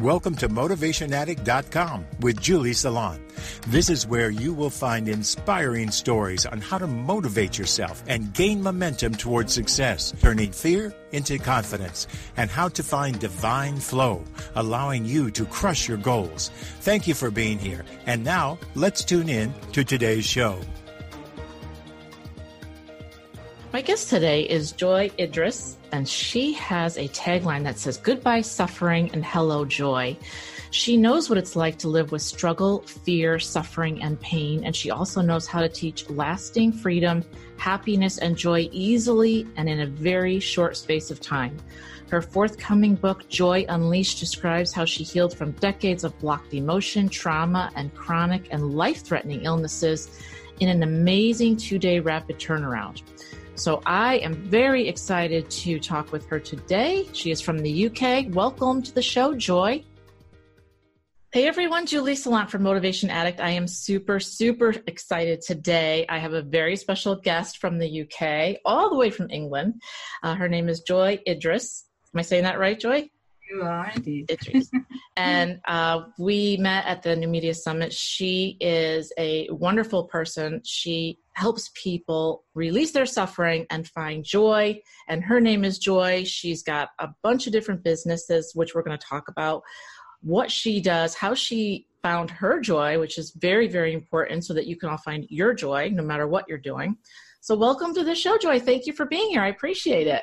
Welcome to MotivationAddict.com with Julie Salant. This is where you will find inspiring stories on how to motivate yourself and gain momentum towards success, turning fear into confidence, and how to find divine flow, allowing you to crush your goals. Thank you for being here. And now, let's tune in to today's show. My guest today is Joy Idris, and she has a tagline that says Goodbye Suffering and Hello Joy. She knows what it's like to live with struggle, fear, suffering, and pain, and she also knows how to teach lasting freedom, happiness, and joy easily and in a very short space of time. Her forthcoming book, Joy Unleashed, describes how she healed from decades of blocked emotion, trauma, and chronic and life threatening illnesses in an amazing two day rapid turnaround. So I am very excited to talk with her today. She is from the UK. Welcome to the show, Joy. Hey everyone, Julie Salant from Motivation Addict. I am super, super excited today. I have a very special guest from the UK, all the way from England. Uh, her name is Joy Idris. Am I saying that right, Joy? You are indeed. Idris. and uh, we met at the New Media Summit. She is a wonderful person. She helps people release their suffering and find joy. And her name is Joy. She's got a bunch of different businesses, which we're going to talk about. What she does, how she found her joy, which is very, very important so that you can all find your joy no matter what you're doing. So, welcome to the show, Joy. Thank you for being here. I appreciate it.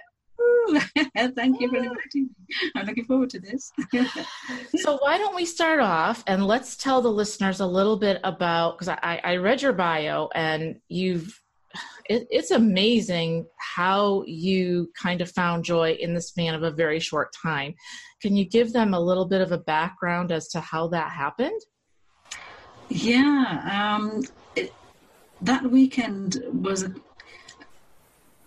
Thank you for inviting me. I'm looking forward to this. so, why don't we start off and let's tell the listeners a little bit about because I, I read your bio and you've it, it's amazing how you kind of found joy in the span of a very short time. Can you give them a little bit of a background as to how that happened? Yeah, um, it, that weekend was a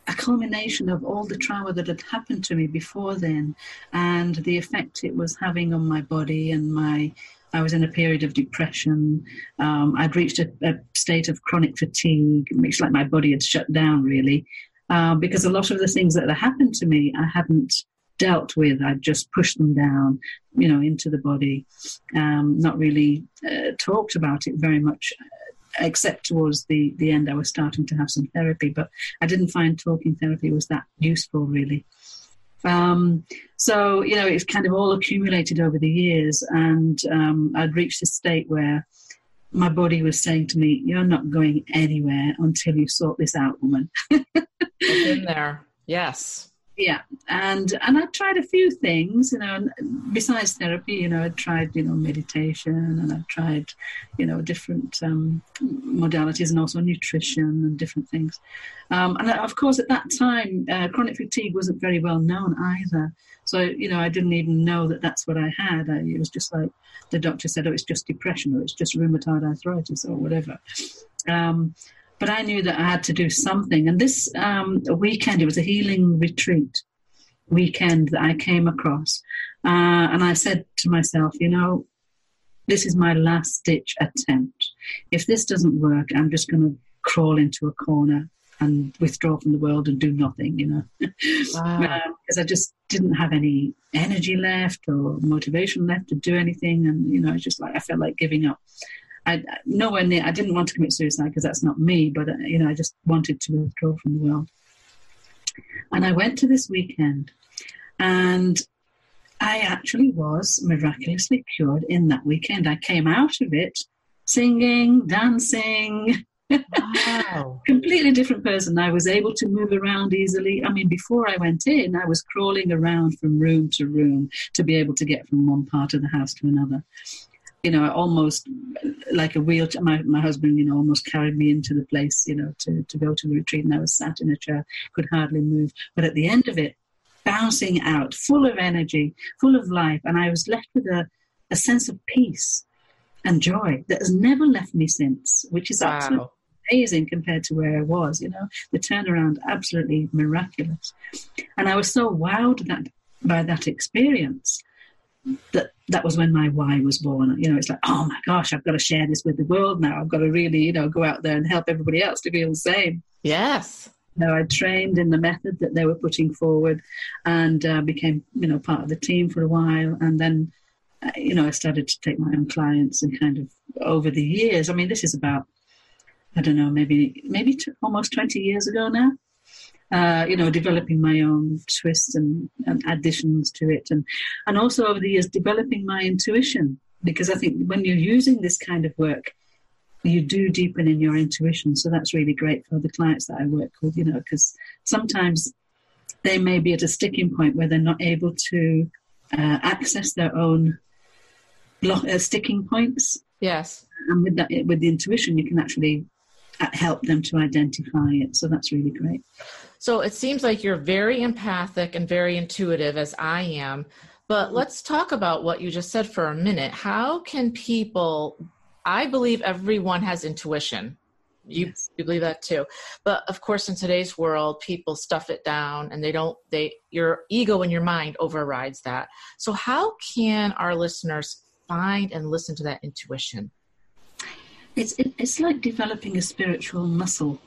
a culmination of all the trauma that had happened to me before then and the effect it was having on my body and my I was in a period of depression. Um, I'd reached a, a, state of chronic fatigue, which like my body had shut down really, uh, because a lot of the things that had happened to me I hadn't dealt with. I'd just pushed them down, you know, into the body, um, not really uh, talked about it very much except towards the, the end, I was starting to have some therapy, but I didn't find talking therapy was that useful, really. Um, so, you know, it's kind of all accumulated over the years, and um, I'd reached a state where my body was saying to me, You're not going anywhere until you sort this out, woman. Been there. Yes yeah and and i tried a few things you know besides therapy you know i tried you know meditation and i tried you know different um, modalities and also nutrition and different things. Um, and of course at that time uh, chronic fatigue wasn't very well known either. So you know i didn't even know that that's what i had. I, it was just like the doctor said oh it's just depression or it's just rheumatoid arthritis or whatever. Um, but I knew that I had to do something. And this um, weekend, it was a healing retreat weekend that I came across. Uh, and I said to myself, you know, this is my last ditch attempt. If this doesn't work, I'm just going to crawl into a corner and withdraw from the world and do nothing, you know. Because wow. uh, I just didn't have any energy left or motivation left to do anything. And, you know, it's just like I felt like giving up. I nowhere near. I didn't want to commit suicide because that's not me. But uh, you know, I just wanted to withdraw from the world. And I went to this weekend, and I actually was miraculously cured in that weekend. I came out of it singing, dancing. Wow. Completely different person. I was able to move around easily. I mean, before I went in, I was crawling around from room to room to be able to get from one part of the house to another you know, almost like a wheelchair. My, my husband, you know, almost carried me into the place, you know, to, to go to the retreat. And I was sat in a chair, could hardly move. But at the end of it, bouncing out, full of energy, full of life. And I was left with a, a sense of peace and joy that has never left me since, which is wow. absolutely amazing compared to where I was, you know. The turnaround, absolutely miraculous. And I was so wowed that, by that experience that that was when my why was born. You know, it's like, oh my gosh, I've got to share this with the world now. I've got to really, you know, go out there and help everybody else to feel the same. Yes. You know, I trained in the method that they were putting forward, and uh, became, you know, part of the team for a while, and then uh, you know, I started to take my own clients and kind of over the years. I mean, this is about I don't know, maybe maybe t- almost twenty years ago now. Uh, you know, developing my own twists and, and additions to it, and and also over the years developing my intuition because I think when you're using this kind of work, you do deepen in your intuition. So that's really great for the clients that I work with, you know, because sometimes they may be at a sticking point where they're not able to uh, access their own block, uh, sticking points. Yes. And with that, with the intuition, you can actually uh, help them to identify it. So that's really great. So it seems like you're very empathic and very intuitive, as I am. But let's talk about what you just said for a minute. How can people I believe everyone has intuition. You, yes. you believe that too. But of course, in today's world, people stuff it down and they don't, they, your ego and your mind overrides that. So, how can our listeners find and listen to that intuition? It's, it, it's like developing a spiritual muscle.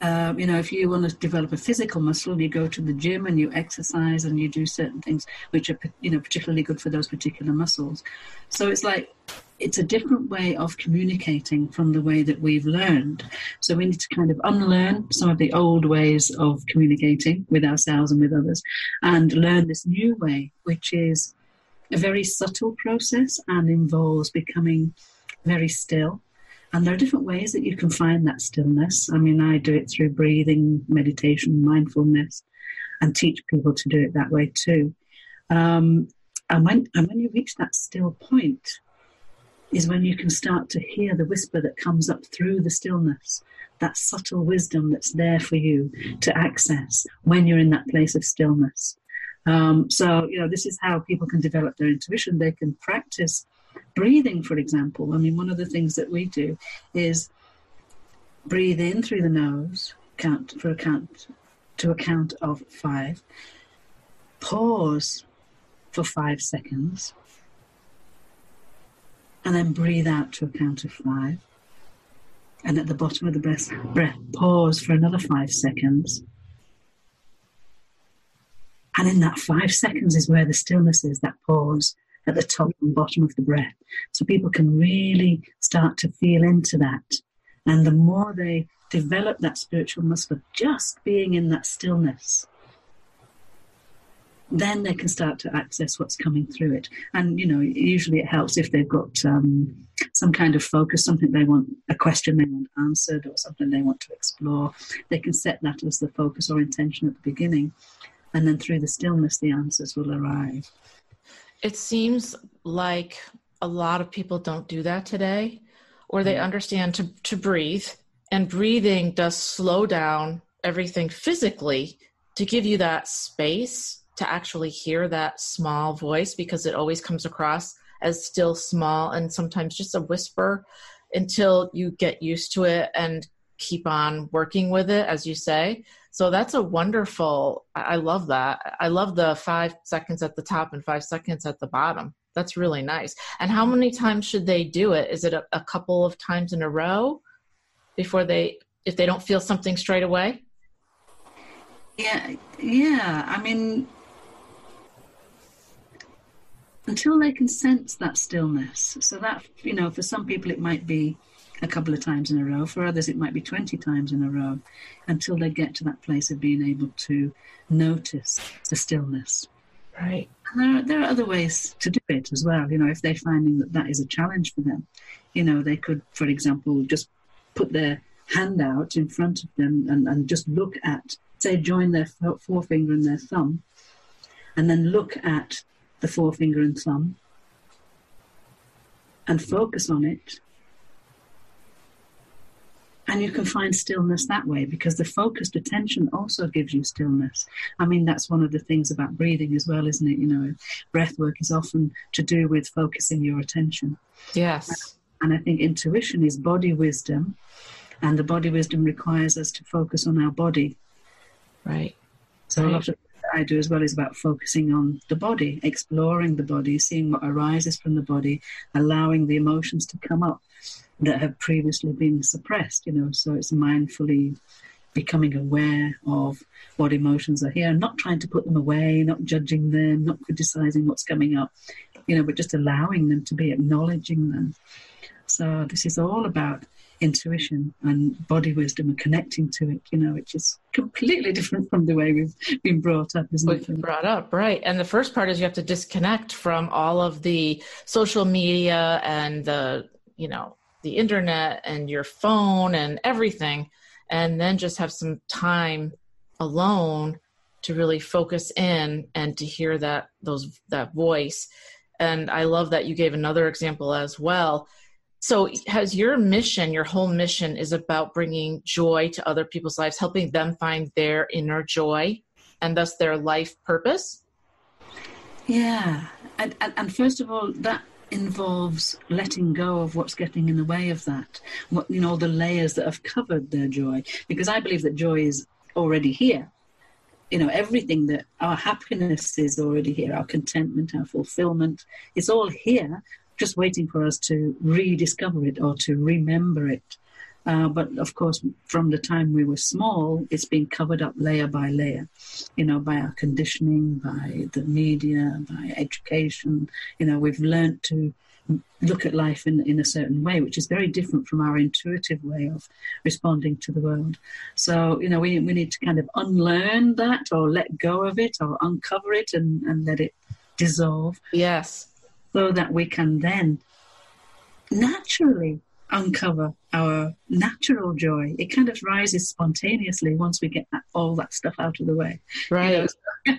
Uh, you know, if you want to develop a physical muscle, you go to the gym and you exercise and you do certain things which are, you know, particularly good for those particular muscles. So it's like it's a different way of communicating from the way that we've learned. So we need to kind of unlearn some of the old ways of communicating with ourselves and with others and learn this new way, which is a very subtle process and involves becoming very still. And there are different ways that you can find that stillness. I mean, I do it through breathing, meditation, mindfulness, and teach people to do it that way too. Um, and when and when you reach that still point, is when you can start to hear the whisper that comes up through the stillness, that subtle wisdom that's there for you to access when you're in that place of stillness. Um, so, you know, this is how people can develop their intuition. They can practice breathing, for example. I mean, one of the things that we do is breathe in through the nose, count for a count to a count of five, pause for five seconds and then breathe out to a count of five. And at the bottom of the breath, breath pause for another five seconds. And in that five seconds is where the stillness is, that pause at the top and bottom of the breath. So people can really start to feel into that. And the more they develop that spiritual muscle of just being in that stillness, then they can start to access what's coming through it. And, you know, usually it helps if they've got um, some kind of focus, something they want, a question they want answered, or something they want to explore. They can set that as the focus or intention at the beginning. And then through the stillness, the answers will arrive. It seems like a lot of people don't do that today, or they mm. understand to, to breathe. And breathing does slow down everything physically to give you that space to actually hear that small voice because it always comes across as still small and sometimes just a whisper until you get used to it and keep on working with it as you say. So that's a wonderful i love that. I love the five seconds at the top and five seconds at the bottom. That's really nice. And how many times should they do it? Is it a, a couple of times in a row before they if they don't feel something straight away? Yeah yeah. I mean until they can sense that stillness. So that, you know, for some people it might be a couple of times in a row, for others it might be 20 times in a row, until they get to that place of being able to notice the stillness. Right. And there are, there are other ways to do it as well. You know, if they're finding that that is a challenge for them, you know, they could, for example, just put their hand out in front of them and, and just look at, say, join their forefinger and their thumb, and then look at the forefinger and thumb and focus on it. And you can find stillness that way because the focused attention also gives you stillness. I mean, that's one of the things about breathing as well, isn't it? You know, breath work is often to do with focusing your attention. Yes. And I think intuition is body wisdom, and the body wisdom requires us to focus on our body. Right. So right. a lot of I do as well is about focusing on the body, exploring the body, seeing what arises from the body, allowing the emotions to come up that have previously been suppressed, you know. So it's mindfully becoming aware of what emotions are here, not trying to put them away, not judging them, not criticizing what's coming up, you know, but just allowing them to be, acknowledging them. So this is all about intuition and body wisdom and connecting to it, you know, which is completely different from the way we've been brought up, isn't we've it? brought up, right. And the first part is you have to disconnect from all of the social media and the, you know, the internet and your phone and everything, and then just have some time alone to really focus in and to hear that those that voice. And i love that you gave another example as well. So has your mission your whole mission is about bringing joy to other people's lives helping them find their inner joy and thus their life purpose? Yeah. And, and, and first of all that involves letting go of what's getting in the way of that what you know the layers that have covered their joy. Because i believe that joy is already here. You know everything that our happiness is already here our contentment our fulfillment it's all here just waiting for us to rediscover it or to remember it uh, but of course from the time we were small it's been covered up layer by layer you know by our conditioning by the media by education you know we've learned to look at life in, in a certain way, which is very different from our intuitive way of responding to the world. So, you know, we, we need to kind of unlearn that or let go of it or uncover it and, and let it dissolve. Yes. So that we can then naturally uncover our natural joy. It kind of rises spontaneously once we get that, all that stuff out of the way. Right.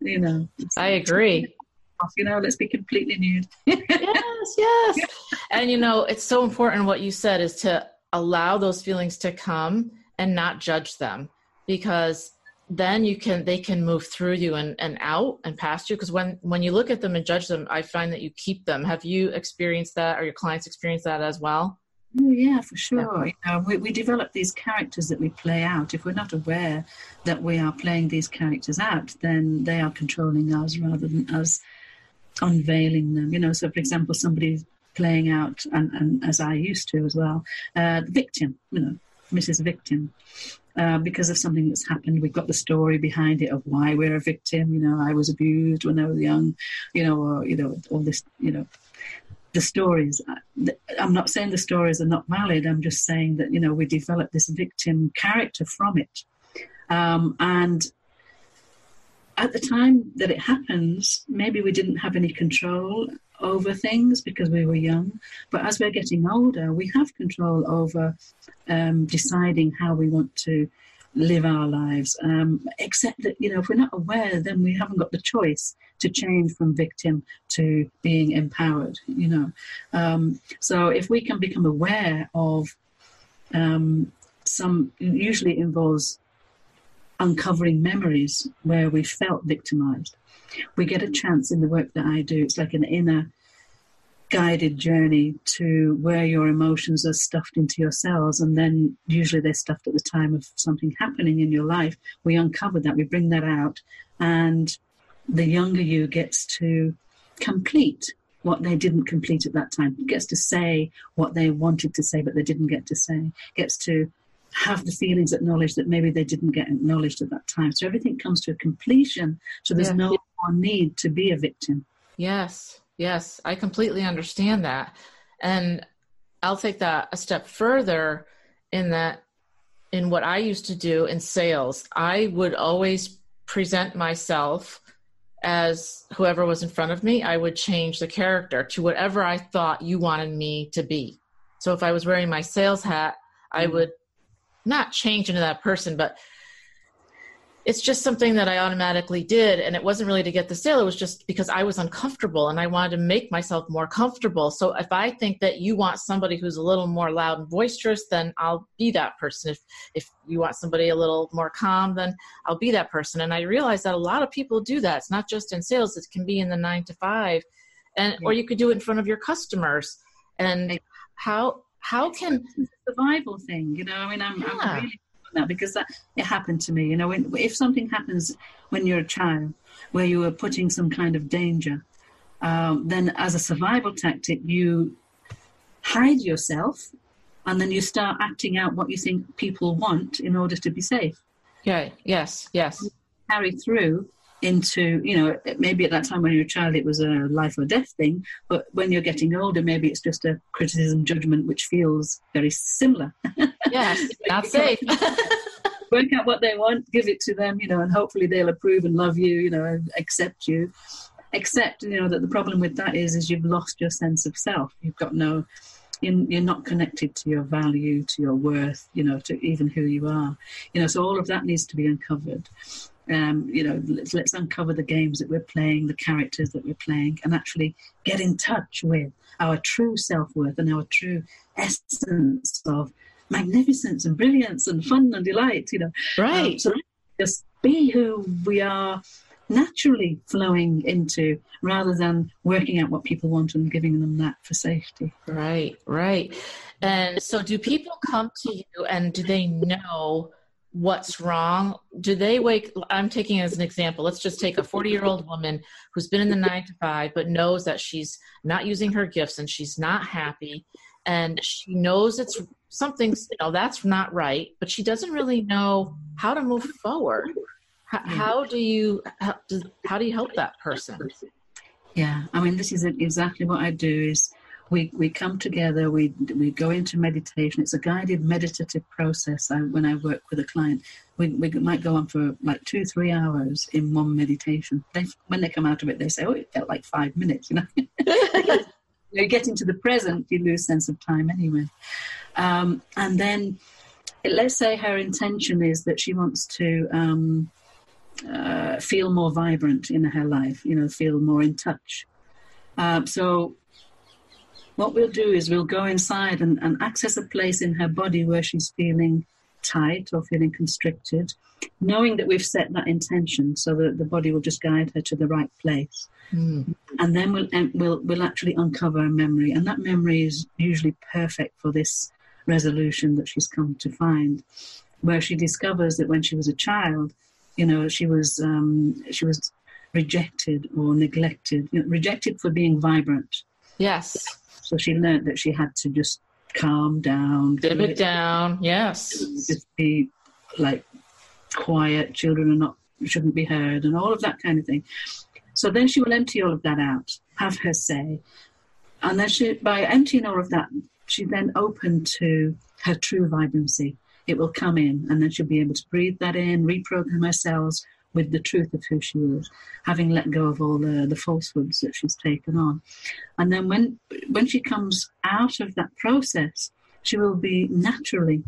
You know, you know I agree off, you know, let's be completely nude. yes, yes. And you know, it's so important what you said is to allow those feelings to come and not judge them because then you can they can move through you and, and out and past you because when when you look at them and judge them i find that you keep them have you experienced that or your clients experienced that as well Oh, yeah, for sure. Yeah. You know, we, we develop these characters that we play out. If we're not aware that we are playing these characters out, then they are controlling us rather than us unveiling them. You know, so for example, somebody's playing out, and, and as I used to as well, uh, the victim, you know, Mrs. Victim. Uh, because of something that's happened, we've got the story behind it of why we're a victim. You know, I was abused when I was young. You know, or you know, all this. You know, the stories. Uh, I'm not saying the stories are not valid. I'm just saying that you know we develop this victim character from it, um, and at the time that it happens, maybe we didn't have any control over things because we were young. But as we're getting older, we have control over um, deciding how we want to live our lives. Um, except that, you know, if we're not aware, then we haven't got the choice to change from victim to being empowered, you know. Um, so if we can become aware of um, some, usually involves uncovering memories where we felt victimized. We get a chance in the work that I do, it's like an inner guided journey to where your emotions are stuffed into your cells. And then usually they're stuffed at the time of something happening in your life. We uncover that we bring that out. And the younger you gets to complete what they didn't complete at that time. Gets to say what they wanted to say but they didn't get to say. Gets to have the feelings acknowledged that maybe they didn't get acknowledged at that time. So everything comes to a completion. So there's yeah. no more need to be a victim. Yes, yes, I completely understand that. And I'll take that a step further in that in what I used to do in sales, I would always present myself as whoever was in front of me. I would change the character to whatever I thought you wanted me to be. So if I was wearing my sales hat, I mm. would not change into that person, but it's just something that I automatically did. And it wasn't really to get the sale. It was just because I was uncomfortable and I wanted to make myself more comfortable. So if I think that you want somebody who's a little more loud and boisterous, then I'll be that person. If, if you want somebody a little more calm, then I'll be that person. And I realized that a lot of people do that. It's not just in sales. It can be in the nine to five and, or you could do it in front of your customers and how, how can survival thing you know? I mean i'm, yeah. I'm really that because that it happened to me you know? When, if something happens when you're a child where you are putting some kind of danger um, then as a survival tactic you hide yourself and then you start acting out what you think people want in order to be safe. Okay yes yes. Carry through into you know maybe at that time when you're a child it was a life or death thing but when you're getting older maybe it's just a criticism judgment which feels very similar. Yes not safe work. Out what they want give it to them you know and hopefully they'll approve and love you you know and accept you. Except you know that the problem with that is is you've lost your sense of self. You've got no you're not connected to your value to your worth you know to even who you are. You know so all of that needs to be uncovered um, you know, let's, let's uncover the games that we're playing, the characters that we're playing, and actually get in touch with our true self worth and our true essence of magnificence and brilliance and fun and delight. You know, right? Um, so just be who we are naturally flowing into rather than working out what people want and giving them that for safety. Right, right. And so, do people come to you and do they know? What's wrong? Do they wake i'm taking as an example. Let's just take a 40 year old woman who's been in the nine to five but knows that she's not using her gifts and she's not happy. And she knows it's something's you know that's not right but she doesn't really know how to move forward. How, how do you how, how do you help that person? Yeah i mean this is exactly what i do is we, we come together, we, we go into meditation. It's a guided meditative process. I, when I work with a client, we, we might go on for like two, three hours in one meditation. They, when they come out of it, they say, oh, it felt like five minutes, you know. you get into the present, you lose sense of time anyway. Um, and then let's say her intention is that she wants to um, uh, feel more vibrant in her life, you know, feel more in touch. Um, so what we'll do is we'll go inside and, and access a place in her body where she's feeling tight or feeling constricted, knowing that we've set that intention so that the body will just guide her to the right place. Mm. And then we'll, we'll, we'll actually uncover a memory. And that memory is usually perfect for this resolution that she's come to find, where she discovers that when she was a child, you know, she was, um, she was rejected or neglected, you know, rejected for being vibrant. Yes. So she learned that she had to just calm down, dim it down. Yes, just be like quiet. Children are not shouldn't be heard, and all of that kind of thing. So then she will empty all of that out, have her say, and then she, by emptying all of that, she then open to her true vibrancy. It will come in, and then she'll be able to breathe that in, reprogram her cells, with the truth of who she is, having let go of all the, the falsehoods that she's taken on. And then when when she comes out of that process, she will be naturally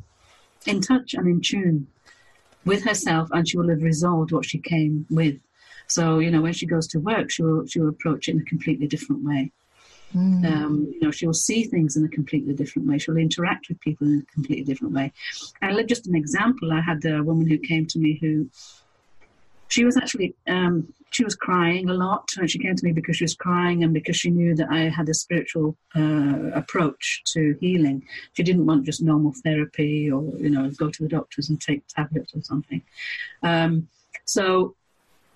in touch and in tune with herself and she will have resolved what she came with. So, you know, when she goes to work, she will she will approach it in a completely different way. Mm. Um, you know, she will see things in a completely different way. She'll interact with people in a completely different way. And just an example, I had a woman who came to me who she was actually um, she was crying a lot and she came to me because she was crying and because she knew that i had a spiritual uh, approach to healing. She didn't want just normal therapy or you know go to the doctors and take tablets or something. Um, so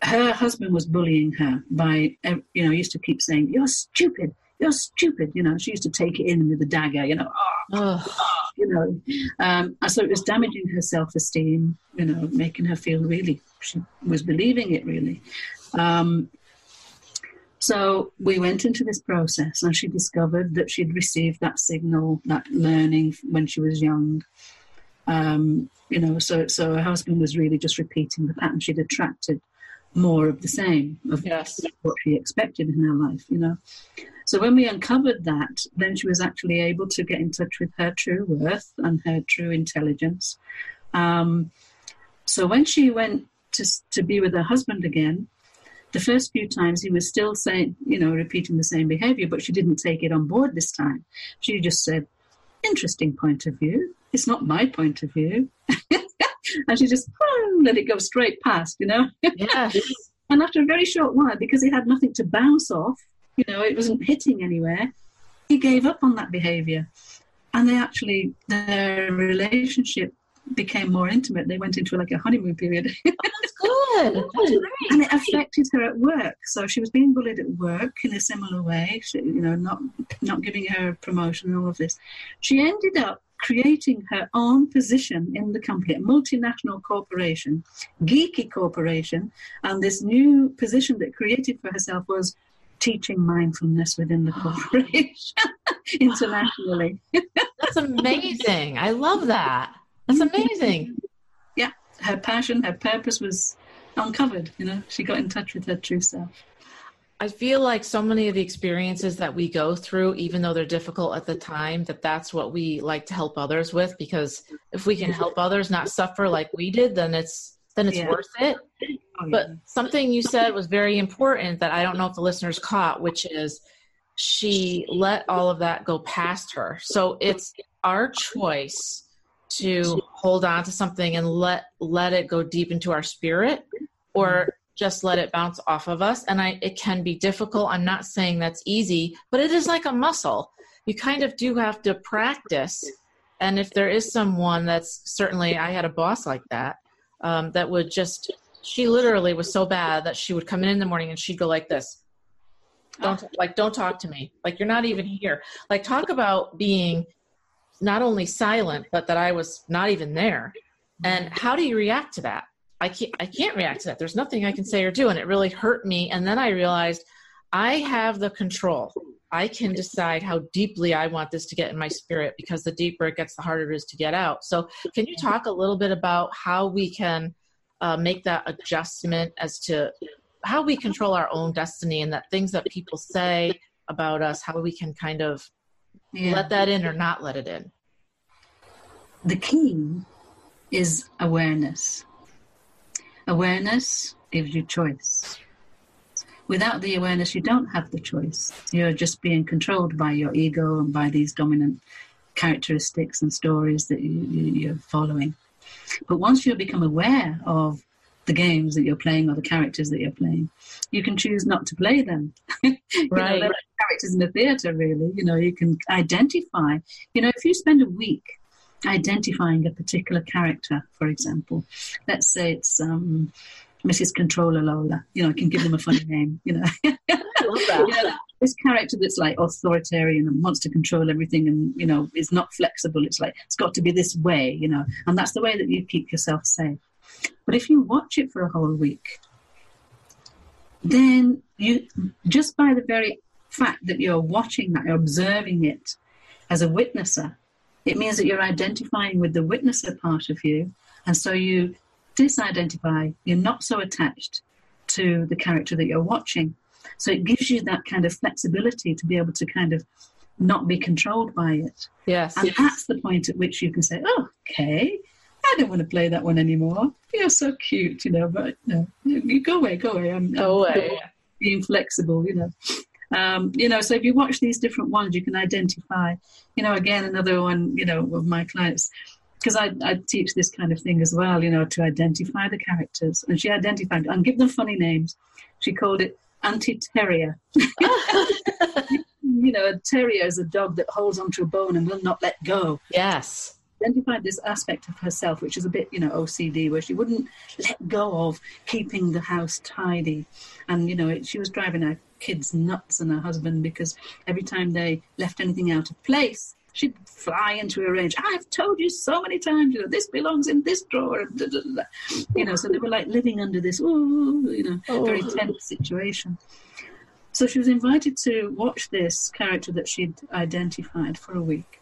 her husband was bullying her by you know used to keep saying you're stupid you're stupid you know she used to take it in with a dagger you know oh, oh you know. Um, so it was damaging her self esteem, you know, making her feel really, she was believing it really. Um, so we went into this process and she discovered that she'd received that signal, that learning when she was young. Um, you know, so, so her husband was really just repeating the pattern she'd attracted more of the same of yes. what she expected in her life, you know. So when we uncovered that, then she was actually able to get in touch with her true worth and her true intelligence. Um, so when she went to, to be with her husband again, the first few times he was still saying, you know, repeating the same behavior, but she didn't take it on board this time. She just said, interesting point of view. It's not my point of view. and she just oh, let it go straight past, you know? Yes. and after a very short while, because he had nothing to bounce off, you know, it wasn't hitting anywhere, he gave up on that behavior. And they actually, their relationship became more intimate. They went into like a honeymoon period. good. And it affected her at work. So she was being bullied at work in a similar way. She, you know, not not giving her a promotion and all of this. She ended up creating her own position in the company, a multinational corporation, geeky corporation, and this new position that created for herself was teaching mindfulness within the corporation internationally. That's amazing. I love that. That's amazing. Yeah, her passion, her purpose was uncovered. You know, she got in touch with her true self. I feel like so many of the experiences that we go through, even though they're difficult at the time, that that's what we like to help others with. Because if we can help others not suffer like we did, then it's then it's yeah. worth it. Oh, but something you said was very important that I don't know if the listeners caught, which is she let all of that go past her. So it's our choice to hold on to something and let let it go deep into our spirit or just let it bounce off of us. And i it can be difficult. I'm not saying that's easy but it is like a muscle. You kind of do have to practice. And if there is someone that's certainly i had a boss like that um, that would just she literally was so bad that she would come in in the morning and she'd go like this. Don't oh. like don't talk to me. Like you're not even here. Like talk about being not only silent but that i was not even there. And how do you react to that i can't i can't react to that there's nothing i can say or do and it really hurt me and then i realized i have the control i can decide how deeply i want this to get in my spirit because the deeper it gets the harder it is to get out so can you talk a little bit about how we can uh, make that adjustment as to how we control our own destiny and that things that people say about us, how we can kind of yeah. let that in or not let it in. The key is awareness. Awareness gives you choice. Without the awareness, you don't have the choice. You're just being controlled by your ego and by these dominant characteristics and stories that you, are following. But once you become aware of the games that you're playing or the characters that you're playing, you can choose not to play them. right. know, characters in the theatre, really. You know, you can identify. You know, if you spend a week identifying a particular character, for example, let's say it's um, Mrs. Controller Lola. You know, I can give them a funny name. You know, you know this character that's like authoritarian and wants to control everything, and you know, is not flexible. It's like it's got to be this way. You know, and that's the way that you keep yourself safe. But if you watch it for a whole week, then you just by the very fact that you're watching that, you're observing it as a witnesser, it means that you're identifying with the witnesser part of you, and so you disidentify. You're not so attached to the character that you're watching. So it gives you that kind of flexibility to be able to kind of not be controlled by it. Yes. And that's the point at which you can say, oh, okay, I don't want to play that one anymore. You're so cute, you know, but no, you go away, go away. I'm, go I'm away. Being flexible, you know. Um, you know, so if you watch these different ones, you can identify, you know, again, another one, you know, of my clients, because I, I teach this kind of thing as well, you know, to identify the characters. And she identified and give them funny names. She called it Auntie Terrier. you know, a terrier is a dog that holds onto a bone and will not let go. Yes identified this aspect of herself, which is a bit, you know, OCD, where she wouldn't let go of keeping the house tidy. And, you know, it, she was driving her kids nuts and her husband because every time they left anything out of place, she'd fly into a rage. I've told you so many times, you know, this belongs in this drawer. You know, so they were like living under this, ooh, you know, oh. very tense situation. So she was invited to watch this character that she'd identified for a week.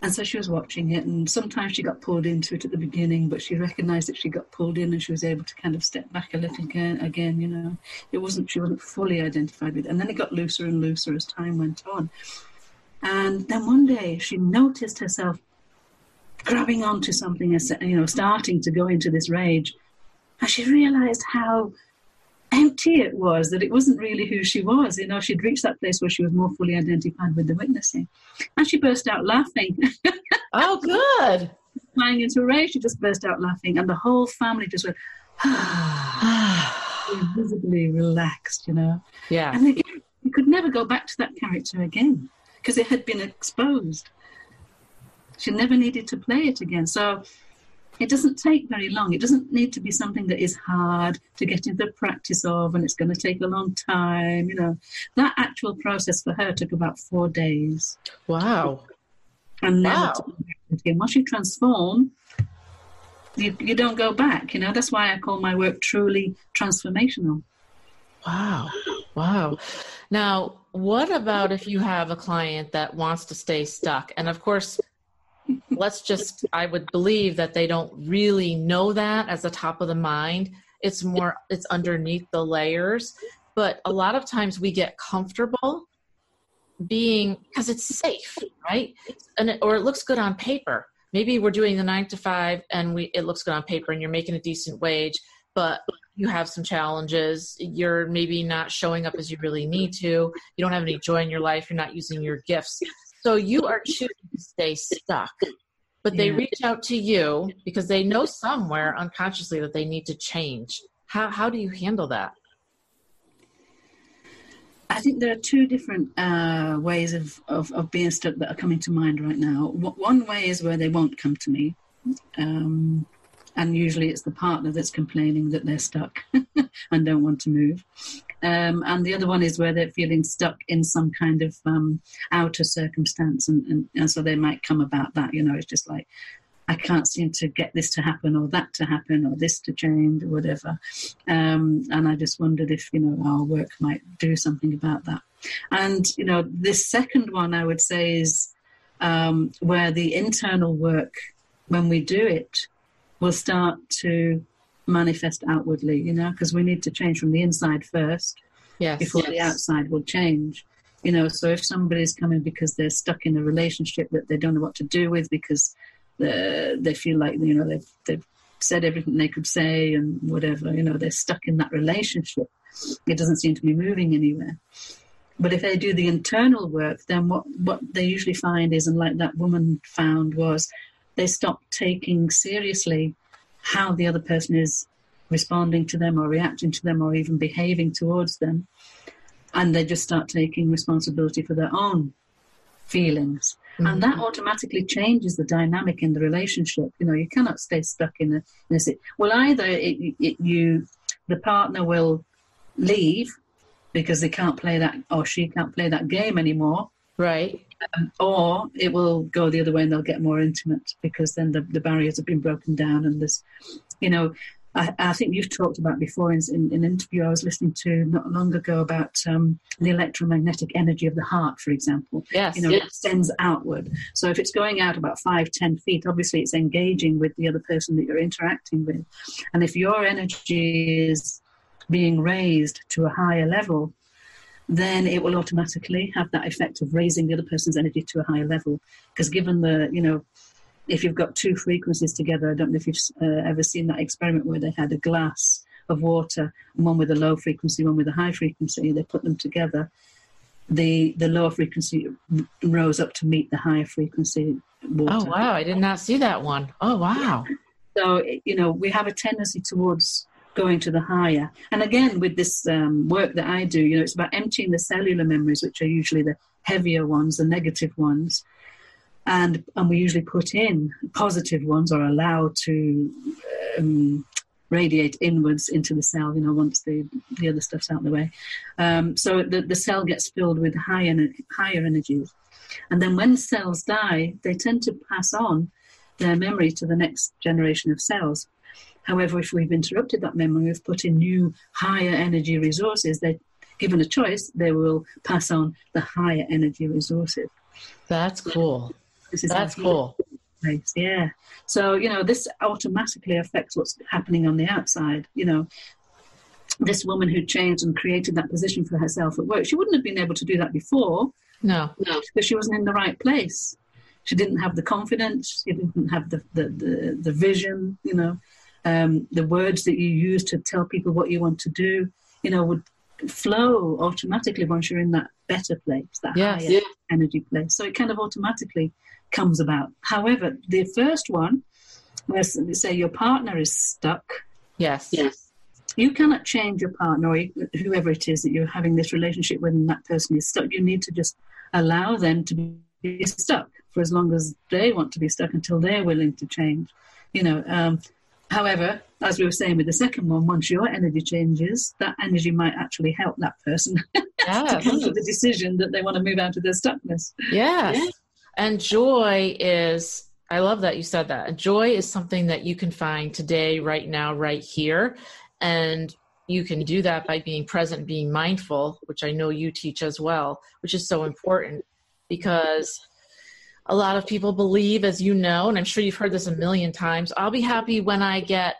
And so she was watching it, and sometimes she got pulled into it at the beginning, but she recognized that she got pulled in, and she was able to kind of step back a little again. Again, you know, it wasn't she wasn't fully identified with it, and then it got looser and looser as time went on. And then one day she noticed herself grabbing onto something, you know, starting to go into this rage, and she realized how empty it was, that it wasn't really who she was. You know, she'd reached that place where she was more fully identified with the witnessing. And she burst out laughing. oh, good. Flying into a rage, she just burst out laughing. And the whole family just went, ah, visibly relaxed, you know. Yeah. And again, you could never go back to that character again because it had been exposed. She never needed to play it again. So it doesn't take very long. It doesn't need to be something that is hard to get into the practice of and it's going to take a long time. You know, that actual process for her took about four days. Wow. and never Wow. to come back again. Once you transform, you, you don't go back. You know that's why I call my work truly transformational. Wow. Wow. Now, what about if you have a client that wants to stay stuck? And of course, let's just, I would believe that they don't really know that as the top of the mind. It's more, it's underneath the layers. But a lot of times we get comfortable being, because it's safe, right? And it, or it looks good on paper. Maybe we're doing the nine to five and we, it looks good on paper and you're making a decent wage, but you have some challenges. You're maybe not showing up as you really need to. You don't have any joy in your life. You're not using your gifts. So you are choosing to stay stuck. But they Yeah. reach out to you because they know somewhere unconsciously that they need to change. How, how do you handle that? I think there are two different uh, ways of, of, of being stuck that are coming to mind right now. W- One way is where they won't come to me. Um, and usually it's the partner that's complaining that they're stuck and don't want to move. Um, and the other one is where they're feeling stuck in some kind of um, outer circumstance. And, and, and so they might come about that. You know, it's just like, I can't seem to get this to happen or that to happen or this to change or whatever. Um, and I just wondered if, you know, our work might do something about that. And, you know, this second one I would say is um, where the internal work, when we do it, will start to manifest outwardly, you know, because we need to change from the inside first Yes. before the outside will change. You know, so if somebody's coming because they're stuck in a relationship that they don't know what to do with because uh, they feel like you know they've they've said everything they could say and whatever, you know, they're stuck in that relationship. It doesn't seem to be moving anywhere. But if they do the internal work, then what what they usually find is, and like that woman found, was they stop taking seriously how the other person is responding to them or reacting to them or even behaving towards them. And they just start taking responsibility for their own feelings. Mm. And that automatically changes the dynamic in the relationship. You know, you cannot stay stuck in a, in a well, either it, it, you, the partner will leave because they can't play that, or she can't play that game anymore, Right. Or it will go the other way and they'll get more intimate because then the, the barriers have been broken down and there's you know I, I think you've talked about before in, in, in an interview I was listening to not long ago about um, the electromagnetic energy of the heart, for example. Yes. You know, it extends outward. So if it's going out about five, ten feet, obviously it's engaging with the other person that you're interacting with. And if your energy is being raised to a higher level, then it will automatically have that effect of raising the other person's energy to a higher level. Because given the, you know, if you've got two frequencies together, I don't know if you've uh, ever seen that experiment where they had a glass of water, one with a low frequency, one with a high frequency. They put them together. The the lower frequency rose up to meet the higher frequency water. Oh, wow. I did not see that one. Oh, wow. So, you know, we have a tendency towards going to the higher. And again, with this um, work that I do, you know, it's about emptying the cellular memories, which are usually the heavier ones, the negative ones. And, and we usually put in positive ones or allow to um, radiate inwards into the cell, you know, once the, the other stuff's out of the way. Um, so the, the cell gets filled with high higher energies. And then when cells die, they tend to pass on their memory to the next generation of cells. However, if we've interrupted that memory, we've put in new higher energy resources, they're given a choice, they will pass on the higher energy resources. That's cool. This is That's cool. place. Yeah. So, you know, this automatically affects what's happening on the outside. You know, this woman who changed and created that position for herself at work, she wouldn't have been able to do that before No. because she wasn't in the right place. She didn't have the confidence, she didn't have the, the, the, the vision, you know, um, the words that you use to tell people what you want to do, you know, would flow automatically once you're in that better place, that Yes. higher energy place. So it kind of automatically comes about. However, the first one, where say your partner is stuck, Yes. you cannot change your partner or whoever it is that you're having this relationship with and that person is stuck. You need to just allow them to be stuck for as long as they want to be stuck until they're willing to change. You know, um, however, as we were saying with the second one, once your energy changes, that energy might actually help that person to come to the decision that they want to move out of their stuckness. Yes. And joy is, I love that you said that. Joy is something that you can find today, right now, right here. And you can do that by being present, being mindful, which I know you teach as well, which is so important because a lot of people believe, as you know, and I'm sure you've heard this a million times, I'll be happy when I get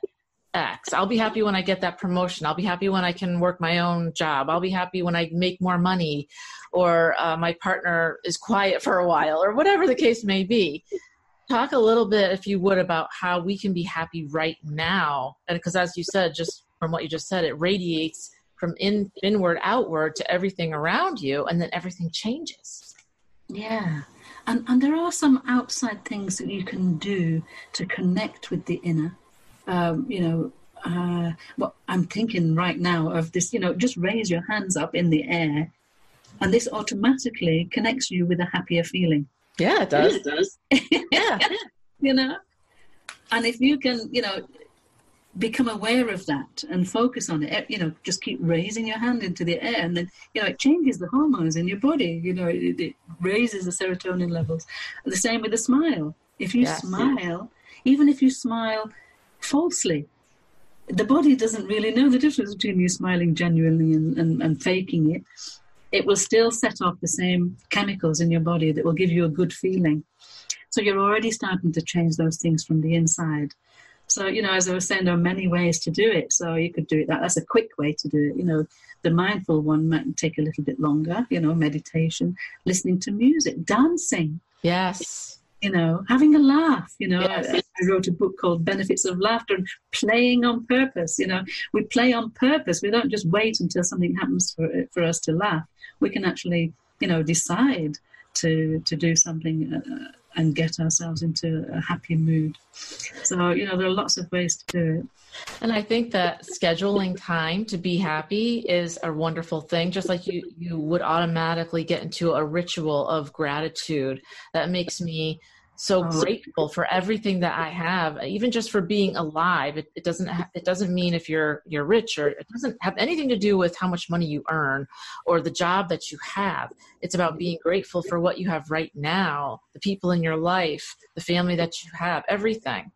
X. I'll be happy when I get that promotion. I'll be happy when I can work my own job. I'll be happy when I make more money or uh, my partner is quiet for a while or whatever the case may be. Talk a little bit, if you would, about how we can be happy right now. And because, as you said, just from what you just said, it radiates from in, inward outward to everything around you, and then everything changes. Yeah. And, and there are some outside things that you can do to connect with the inner. Um, you know, uh, well, I'm thinking right now of this, you know, just raise your hands up in the air, and this automatically connects you with a happier feeling. Yeah, it does. It does. yeah. you know, and if you can, you know, become aware of that and focus on it. You know, just keep raising your hand into the air, and then you know it changes the hormones in your body. You know, it, it raises the serotonin levels. And the same with a smile. If you yes, smile, even if you smile falsely, the body doesn't really know the difference between you smiling genuinely and, and, and faking it. It will still set off the same chemicals in your body that will give you a good feeling. So you're already starting to change those things from the inside. So, you know, as I was saying, there are many ways to do it. So you could do it that. That's a quick way to do it. You know, the mindful one might take a little bit longer, you know, meditation, listening to music, dancing. Yes. You know, having a laugh. You know, yes. I, I wrote a book called Benefits of Laughter and playing on purpose. You know, we play on purpose. We don't just wait until something happens for, for us to laugh. We can actually, you know, decide to, to do something. Uh, and get ourselves into a happy mood. So, you know, there are lots of ways to do it. And I think that scheduling time to be happy is a wonderful thing. Just like you, you would automatically get into a ritual of gratitude that makes me so oh. grateful for everything that I have, uh, even just for being alive. It, it doesn't ha- it doesn't mean if you're you're rich or it doesn't have anything to do with how much money you earn or the job that you have. It's about being grateful for what you have right now, the people in your life, the family that you have, everything.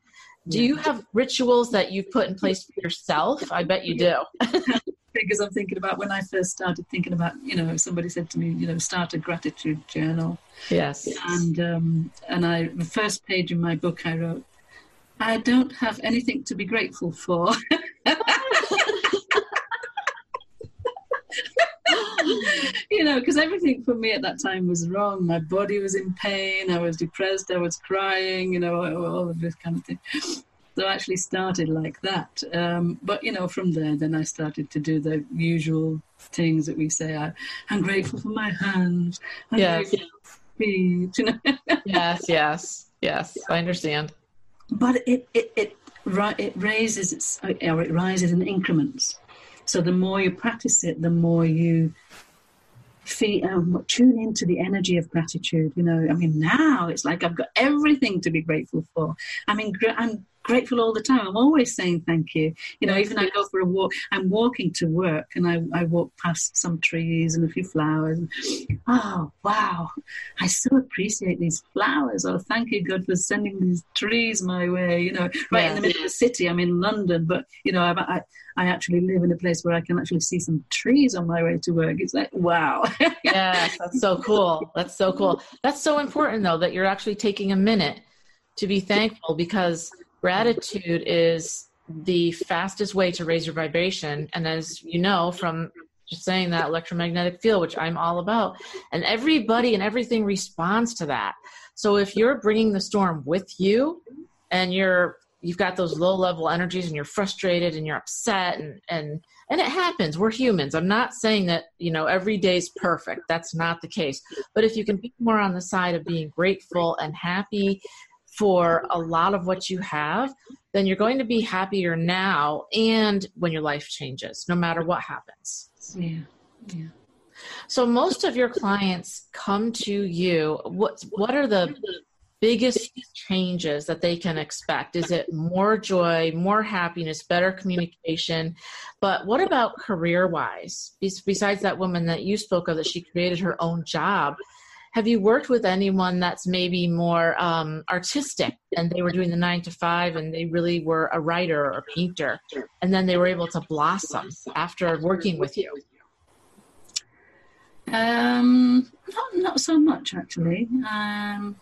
Do you have rituals that you've put in place for yourself? I bet you do. because I'm thinking about when I first started thinking about, you know, somebody said to me, you know, start a gratitude journal. Yes. And um, and I the first page in my book I wrote, I don't have anything to be grateful for. you know, because everything for me at that time was wrong. My body was in pain. I was depressed. I was crying. You know, all of this kind of thing. So I actually started like that. Um, but, you know, from there, then I started to do the usual things that we say. I, am grateful for my hands. I'm yes. feet, you know? yes, yes, yes. I understand. But it, it, it, it raises its, or it rises in increments. So the more you practice it, the more you feel, um, tune into the energy of gratitude. You know, I mean, now it's like I've got everything to be grateful for. I mean, I'm grateful all the time. I'm always saying thank you. You know, even I go for a walk, I'm walking to work and I, I walk past some trees and a few flowers. And, oh, wow, I so appreciate these flowers. Oh, thank you, God, for sending these trees my way. You know, right yeah. in the middle of the city. I'm in London, but, you know, I, I, I actually live in a place where I can actually see some trees on my way to work. It's like, wow. yes, that's so cool. That's so cool. That's so important, though, that you're actually taking a minute to be thankful because Gratitude is the fastest way to raise your vibration. And as you know from just saying that electromagnetic field, which I'm all about, and everybody and everything responds to that. So if you're bringing the storm with you and you're you've got those low level energies and you're frustrated and you're upset and and and it happens we're humans i'm not saying that you know every day's perfect that's not the case but if you can be more on the side of being grateful and happy for a lot of what you have, then you're going to be happier now and when your life changes, no matter what happens. Yeah. Yeah. So most of your clients come to you. What what are the biggest changes that they can expect? Is it more joy, more happiness, better communication? But what about career wise? Besides that woman that you spoke of, that she created her own job, have you worked with anyone that's maybe more um, artistic and they were doing the nine to five and they really were a writer or a painter and then they were able to blossom after working with you? Um, not, not so much actually. Um,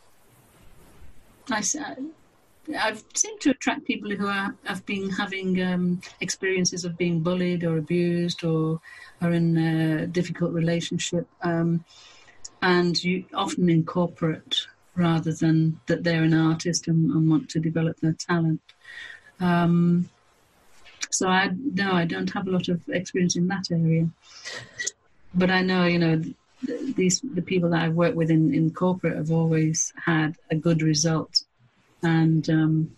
I, I've seemed to attract people who are, have been having um, experiences of being bullied or abused or are in a difficult relationship, um, and you often in corporate rather than that they're an artist and, and want to develop their talent. Um, so I no, I don't have a lot of experience in that area, but I know you know these the people that I've worked with in, in corporate have always had a good result and um,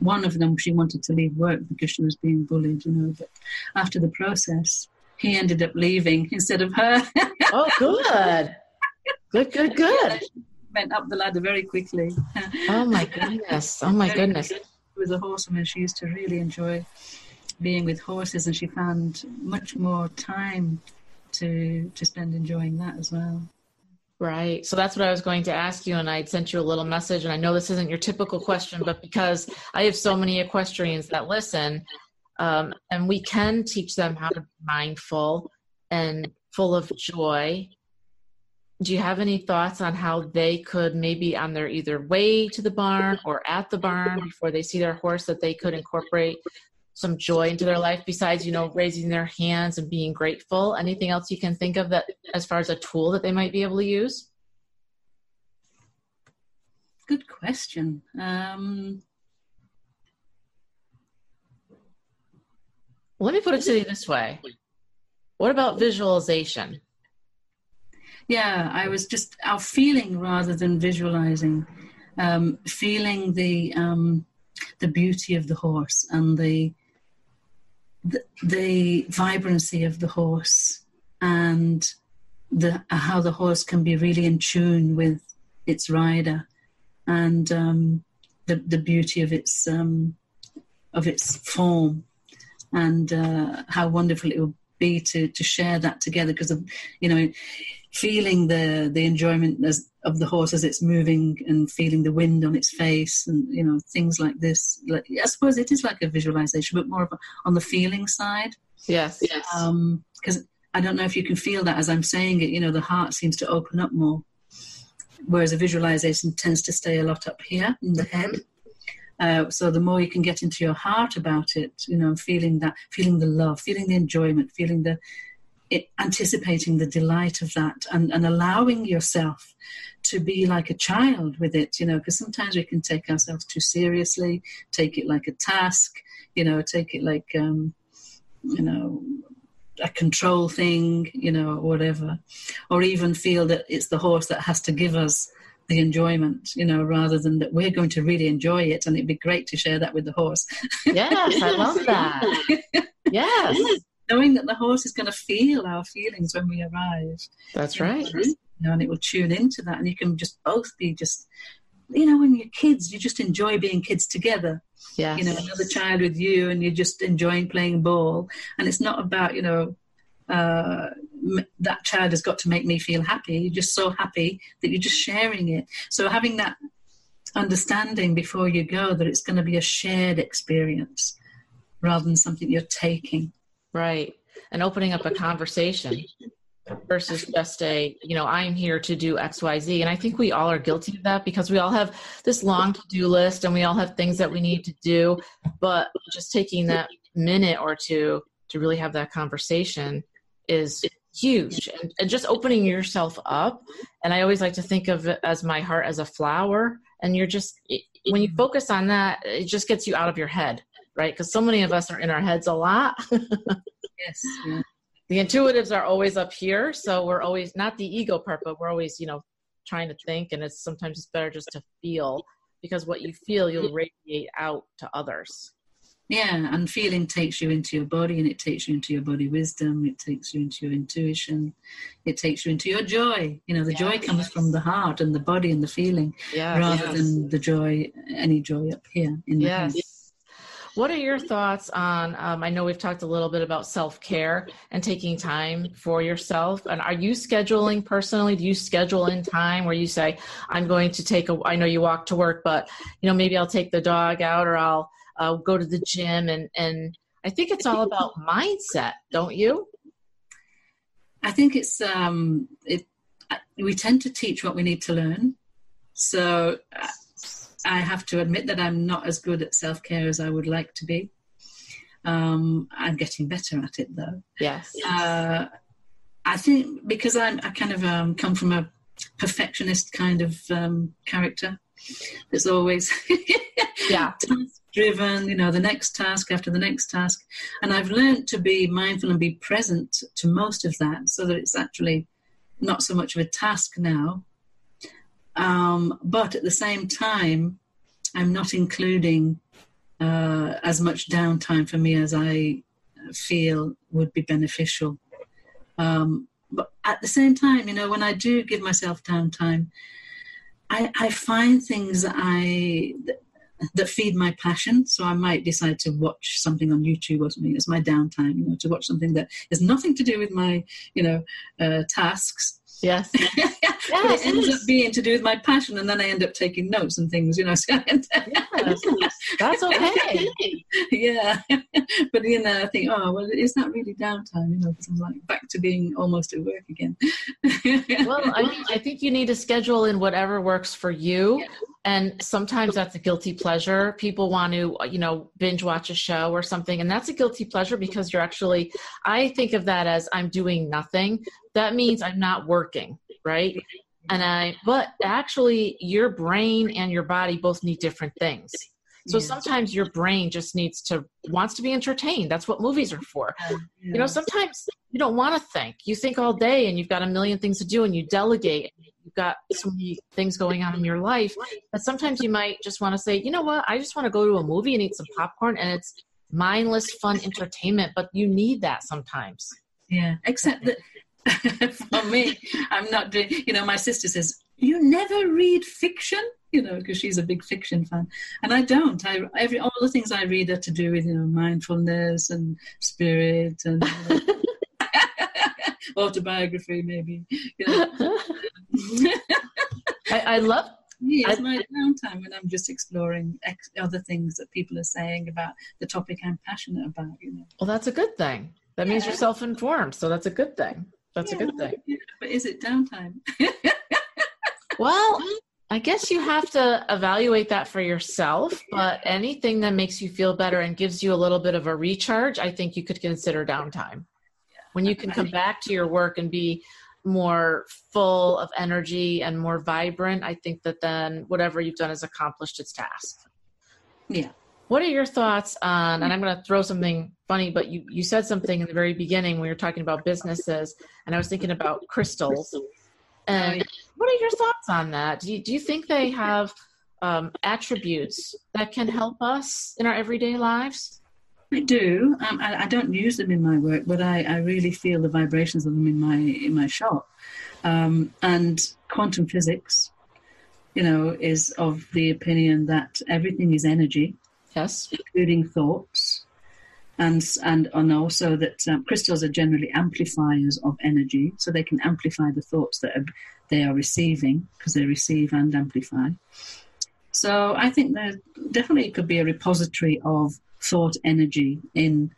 one of them she wanted to leave work because she was being bullied, you know. But after the process, he ended up leaving instead of her. oh, good, good, good, good. Went up the ladder very quickly. oh my goodness! Oh my goodness! She was a horsewoman. She used to really enjoy being with horses, and she found much more time to to spend enjoying that as well. Right. So that's what I was going to ask you. And I'd sent you a little message. And I know this isn't your typical question, but because I have so many equestrians that listen, um, and we can teach them how to be mindful and full of joy. Do you have any thoughts on how they could maybe on their either way to the barn or at the barn before they see their horse that they could incorporate some joy into their life besides you know raising their hands and being grateful. Anything else you can think of that as far as a tool that they might be able to use? Good question. Um... let me put it to you this way. What about visualization? Yeah i was just our feeling rather than visualizing um, feeling the um, the beauty of the horse and the the, vibrancy of the horse and the how the horse can be really in tune with its rider and um, the the beauty of its um, of its form and uh, how wonderful it will be to to share that together because of you know feeling the the enjoyment as, of the horse as it's moving and feeling the wind on its face and you know things like this. Like i suppose it is like a visualization but more of on the feeling side. Yes. Yes. Because um, i don't know if you can feel that as i'm saying it you know the heart seems to open up more whereas a visualization tends to stay a lot up here in the head uh, so the more you can get into your heart about it you know feeling that feeling the love feeling the enjoyment feeling the it, anticipating the delight of that and, and allowing yourself to be like a child with it, you know, because sometimes we can take ourselves too seriously, take it like a task, you know, take it like, um, you know, a control thing, you know, whatever, or even feel that it's the horse that has to give us the enjoyment, you know, rather than that we're going to really enjoy it and it'd be great to share that with the horse. Yes, I love that. Yes knowing that the horse is going to feel our feelings when we arrive. That's right. You know, and it will tune into that, and you can just both be just, you know, when you're kids, you just enjoy being kids together. Yeah. You know, another child with you, and you're just enjoying playing ball, and it's not about you know. Uh, that child has got to make me feel happy. You're just so happy that you're just sharing it. So having that understanding before you go that it's going to be a shared experience rather than something you're taking. Right. And opening up a conversation versus just a, you know, I'm here to do XYZ. And I think we all are guilty of that because we all have this long to do list and we all have things that we need to do. But just taking that minute or two to really have that conversation is huge and, and, just opening yourself up and i always like to think of it as my heart as a flower and you're just when you mm-hmm. focus on that it just gets you out of your head right? Because so many of us are in our heads a lot. yes. Yeah. The intuitives are always up here, so we're always not the ego part, but we're always, you know, trying to think, and it's sometimes it's better just to feel because what you feel you'll mm-hmm. radiate out to others. Yeah, and feeling takes you into your body and it takes you into your body wisdom, it takes you into your intuition, it takes you into your joy. You know, the yes. joy comes from the heart and the body and the feeling yes. rather than the joy, any joy up here in the yes. head. What are your thoughts on? Um, I know we've talked a little bit about self care and taking time for yourself. And are you scheduling personally? Do you schedule in time where you say, "I'm going to take a"? I know you walk to work, but you know maybe I'll take the dog out or I'll uh, go to the gym. And and I think it's all about mindset, don't you? I think it's um, it. We tend to teach what we need to learn. So I have to admit that I'm not as good at self care as I would like to be. Um, I'm getting better at it though. Yes. Uh, I think because I'm, I kind of um, come from a perfectionist kind of um, character. There's always yeah driven, you know, the next task after the next task, and I've learned to be mindful and be present to most of that, so that it's actually not so much of a task now. Um, but at the same time, I'm not including uh, as much downtime for me as I feel would be beneficial. Um, but at the same time, you know, when I do give myself downtime, I, I find things that I that feed my passion. So I might decide to watch something on YouTube or something. It's my downtime, you know, to watch something that has nothing to do with my, you know, uh, tasks. Yes. yes but it ends up being to do with my passion, and then I end up taking notes and things, you know. So yes, that's okay. yeah, but you know, I think, oh well, is that really downtime? You know, because I'm like back to being almost at work again. well, I I think you need to schedule in whatever works for you. Yeah. And sometimes that's a guilty pleasure. People want to, you know, binge watch a show or something. And that's a guilty pleasure because you're actually, I think of that as I'm doing nothing. That means I'm not working, right? And I, but actually, your brain and your body both need different things. So yeah. sometimes your brain just needs to wants to be entertained. That's what movies are for. Yeah. You know, sometimes you don't want to think. You think all day and you've got a million things to do and you delegate you've got so many things going on in your life but sometimes you might just want to say you know what? I just want to go to a movie and eat some popcorn and it's mindless fun entertainment but you need that sometimes. Yeah except that for me i'm not doing you know my sister says you never read fiction? You know because she's a big fiction fan. And i don't. I every all the things i read are to do with you know mindfulness and spirit and autobiography maybe you know. I, I, love. Yeah, it's I, my downtime when I'm just exploring ex- other things that people are saying about the topic I'm passionate about. You know. Well, that's a good thing. That means you're self-informed, so that's a good thing. That's yeah, a good thing. Yeah, but is it downtime? well, I guess you have to evaluate that for yourself, but anything that makes you feel better and gives you a little bit of a recharge, I think you could consider downtime. When you can come back to your work and be more full of energy and more vibrant, I think that then whatever you've done has accomplished its task. Yeah. What are your thoughts on, and I'm going to throw something funny, but you, you said something in the very beginning when you were talking about businesses, and I was thinking about crystals. And what are your thoughts on that? Do you, do you think they have um, attributes that can help us in our everyday lives? I do. Um, I, I, don't use them in my work, but I, I, really feel the vibrations of them in my in my shop. Um, and quantum physics, you know, is of the opinion that everything is energy, yes, including thoughts, and and and also that um, crystals are generally amplifiers of energy, so they can amplify the thoughts that are, they are receiving because they receive and amplify. So I think there definitely could be a repository of thought energy in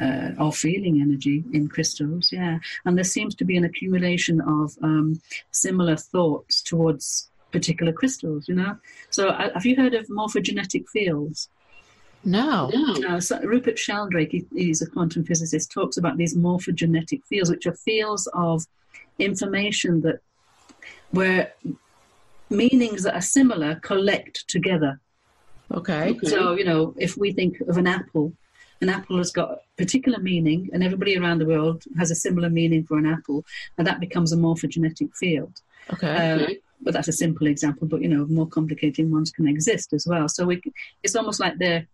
uh, or feeling energy in crystals, yeah. And there seems to be an accumulation of um, similar thoughts towards particular crystals, you know. So, uh, have you heard of morphogenetic fields? No. no. Uh, so Rupert Sheldrake, he, he's a quantum physicist, talks about these morphogenetic fields, which are fields of information that where meanings that are similar collect together. Okay. So, you know, if we think of an apple, an apple has got a particular meaning, and everybody around the world has a similar meaning for an apple, and that becomes a morphogenetic field. Okay. Uh, but that's a simple example, but, you know, more complicated ones can exist as well. So we, it's almost like they're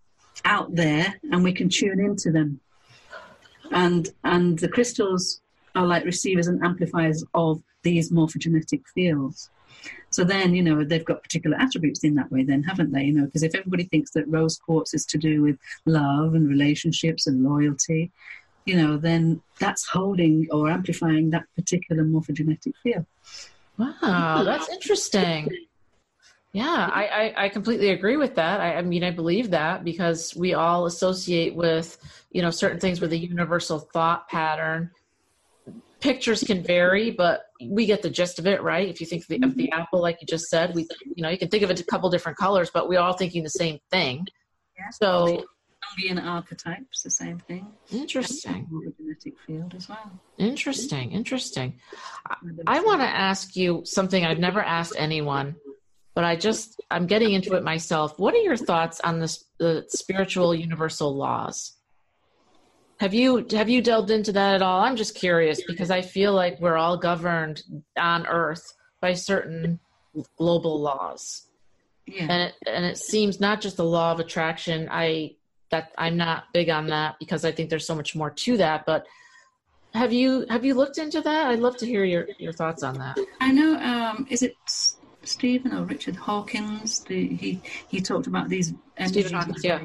out there, and we can tune into them. And, and the crystals are like receivers and amplifiers of these morphogenetic fields. So then, you know, they've got particular attributes in that way, then, haven't they? You know, because if everybody thinks that rose quartz is to do with love and relationships and loyalty, you know, then that's holding or amplifying that particular morphogenetic field. Wow, that's interesting. Yeah, I, I, I, completely agree with that. I, I, mean, I believe that because we all associate with, you know, certain things with a universal thought pattern. Pictures can vary, but we get the gist of it, right? If you think of the, of the mm-hmm. apple, like you just said, we, you know, you can think of it a couple different colors, but we're all thinking the same thing. Yeah. So Jungian archetypes, the same thing. Interesting. The genetic field as well. Interesting, interesting. I, I want to ask you something I've never asked anyone but I just I'm getting into it myself. What are your thoughts on this, the spiritual universal laws? Have you have you delved into that at all? I'm just curious because I feel like we're all governed on Earth by certain global laws, yeah. and it, and it seems not just the law of attraction. I that I'm not big on that because I think there's so much more to that. But have you have you looked into that? I'd love to hear your your thoughts on that. I know. Um, is it Stephen or Richard Hawkins. The, he he talked about these Stephen Hawkins, yeah.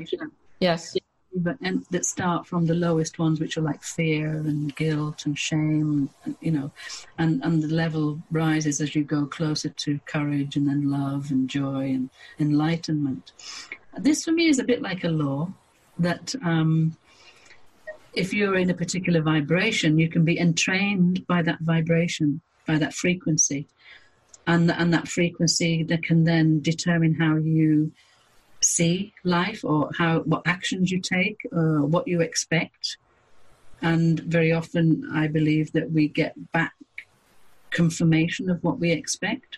Yes. But and that start from the lowest ones, which are like fear and guilt and shame, and, you know, and and the level rises as you go closer to courage and then love and joy and enlightenment. This for me is a bit like a law that um, if you're in a particular vibration, you can be entrained by that vibration, by that frequency and and that frequency that can then determine how you see life or how what actions you take or what you expect. And very often i believe that we get back confirmation of what we expect.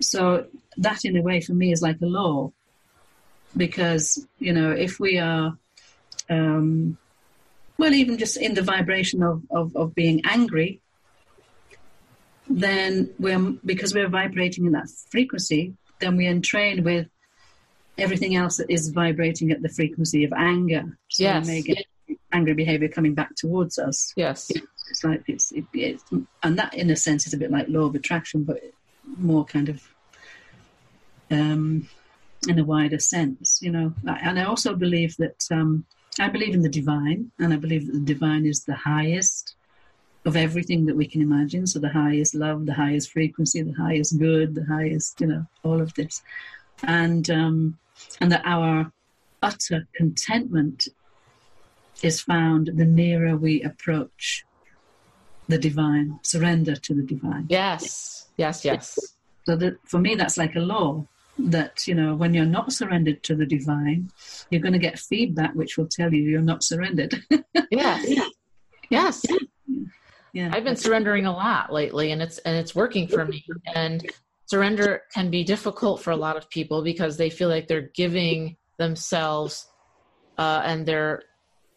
So that in a way for me is like a law. Because you know if we are um, well even just in the vibration of, of, of being angry then we're because we're vibrating in that frequency, then we entrain with everything else that is vibrating at the frequency of anger. So yes. we may get angry behavior coming back towards us. Yes. It's like it's, it, it's and that in a sense is a bit like law of attraction, but more kind of um, in a wider sense, you know. And I also believe that um, I believe in the divine, and I believe that the divine is the highest of everything that we can imagine. So the highest love, the highest frequency, the highest good, the highest, you know, all of this, and um, and that our utter contentment is found the nearer we approach the divine, surrender to the divine. Yes, yes, yes. So that for me, that's like a law that you know when you're not surrendered to the divine, you're going to get feedback which will tell you you're not surrendered. yes. Yes yeah i've been surrendering a lot lately and it's and it's working for me and surrender can be difficult for a lot of people because they feel like they're giving themselves uh, and they're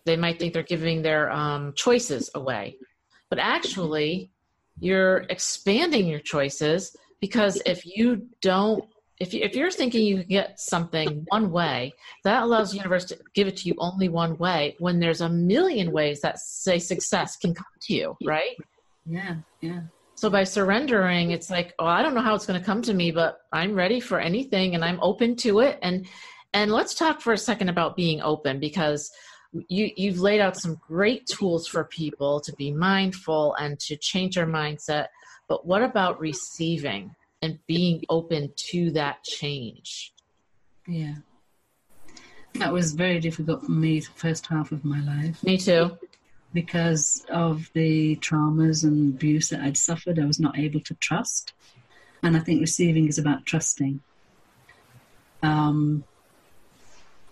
they might think they're giving their um, choices away but actually you're expanding your choices because if you don't if, you, if you're thinking you can get something one way, that allows the universe to give it to you only one way when there's a million ways that say success can come to you, right? Yeah, yeah. So by surrendering, it's like, oh, I don't know how it's going to come to me, but I'm ready for anything and I'm open to it. And and let's talk for a second about being open because you you've laid out some great tools for people to be mindful and to change their mindset. But what about receiving? and being open to that change. Yeah. That was very difficult for me the first half of my life. Me too. Because of the traumas and abuse that I'd suffered, I was not able to trust. And I think receiving is about trusting. Um,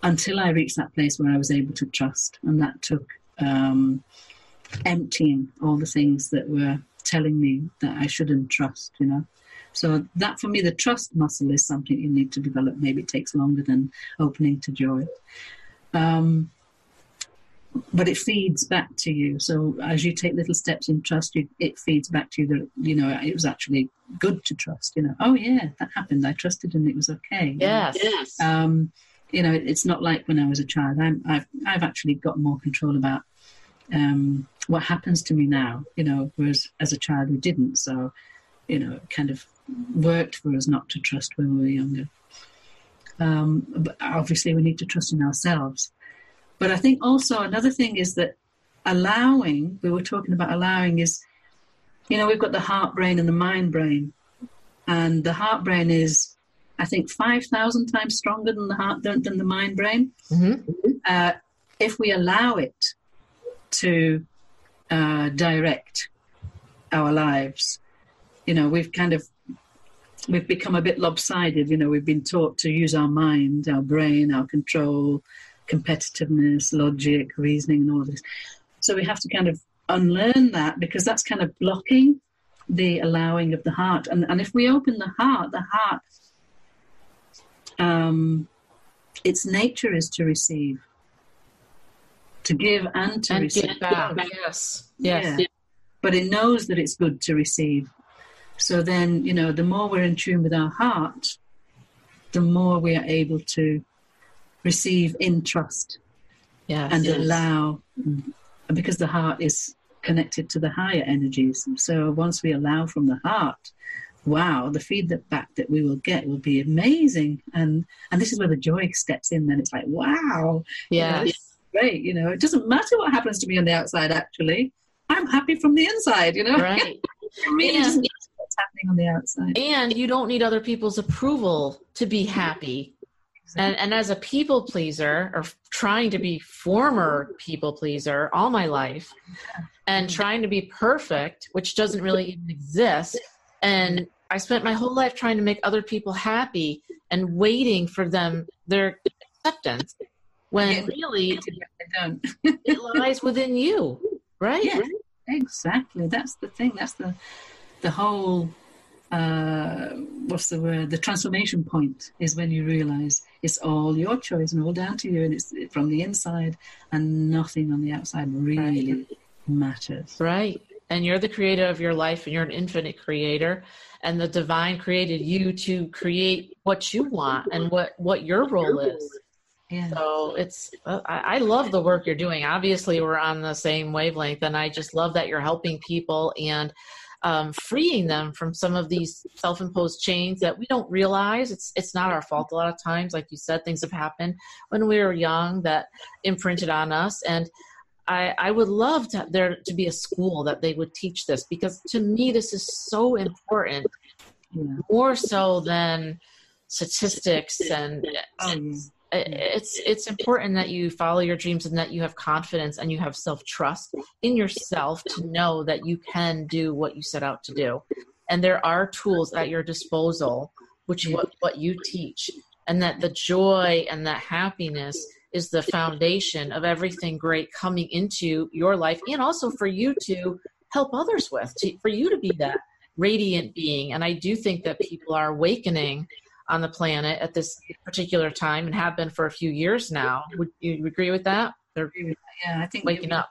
until I reached that place where I was able to trust. And that took um, emptying all the things that were telling me that I shouldn't trust, you know. So that for me, the trust muscle is something you need to develop. Maybe it takes longer than opening to joy. Um, but it feeds back to you. So as you take little steps in trust, you, it feeds back to you that you know it was actually good to trust. You know, oh yeah, that happened. I trusted and it was okay. Yes, yes. Um, you know, it's not like when I was a child. I'm, I've I've actually got more control about um, what happens to me now, you know, whereas as a child we didn't. So, you know, it kind of worked for us not to trust when we were younger. Um, but obviously, we need to trust in ourselves. But I think also another thing is that allowing, we were talking about allowing, is, you know, we've got the heart brain and the mind brain. And the heart brain is, I think, 5,000 times stronger than the heart than, than the mind brain. Mm-hmm. Uh, if we allow it to uh, direct our lives, you know, we've kind of we've become a bit lopsided. You know, we've been taught to use our mind, our brain, our control, competitiveness, logic, reasoning, and all of this. So we have to kind of unlearn that because that's kind of blocking the allowing of the heart. And, and if we open the heart, the heart, um, its nature is to receive, to give and to and receive. back. Yes. Yes. Yeah. But it knows that it's good to receive. So then, you know, the more we're in tune with our heart, the more we are able to receive in trust yes, and yes. allow, because the heart is connected to the higher energies. So once we allow from the heart, wow, the feedback that we will get will be amazing. And and this is where the joy steps in. Then it's like, wow, yeah, you know, great. You know, it doesn't matter what happens to me on the outside. Actually, I'm happy from the inside. You know, right. it really and, doesn't matter what's happening on the outside. And you don't need other people's approval to be happy. And, and as a people pleaser, or trying to be former people pleaser all my life, and trying to be perfect, which doesn't really even exist, and I spent my whole life trying to make other people happy and waiting for them their acceptance, when really it lies within you, right? Yeah, exactly. That's the thing. That's the the whole uh, what's the word? The transformation point is when you realize it's all your choice and all down to you, and it's from the inside, and nothing on the outside really right. matters. Right. And you're the creator of your life, and you're an infinite creator, and the divine created you to create what you want and what what your role is. Yeah. So it's I, I love the work you're doing. Obviously, we're on the same wavelength, and I just love that you're helping people and um, freeing them from some of these self-imposed chains that we don't realize. It's it's not our fault a lot of times. Like you said, things have happened when we were young that imprinted on us, and I, I would love to, there to be a school that they would teach this because to me this is so important, Yeah. more so than statistics and Oh, yeah. It's it's important that you follow your dreams and that you have confidence and you have self trust in yourself to know that you can do what you set out to do. And there are tools at your disposal which what, what you teach and that the joy and that happiness is the foundation of everything great coming into your life and also for you to help others with to, for you to be that radiant being. And i do think that people are awakening on the planet at this particular time and have been for a few years now. Would you agree with that? They're Yeah, I think waking up.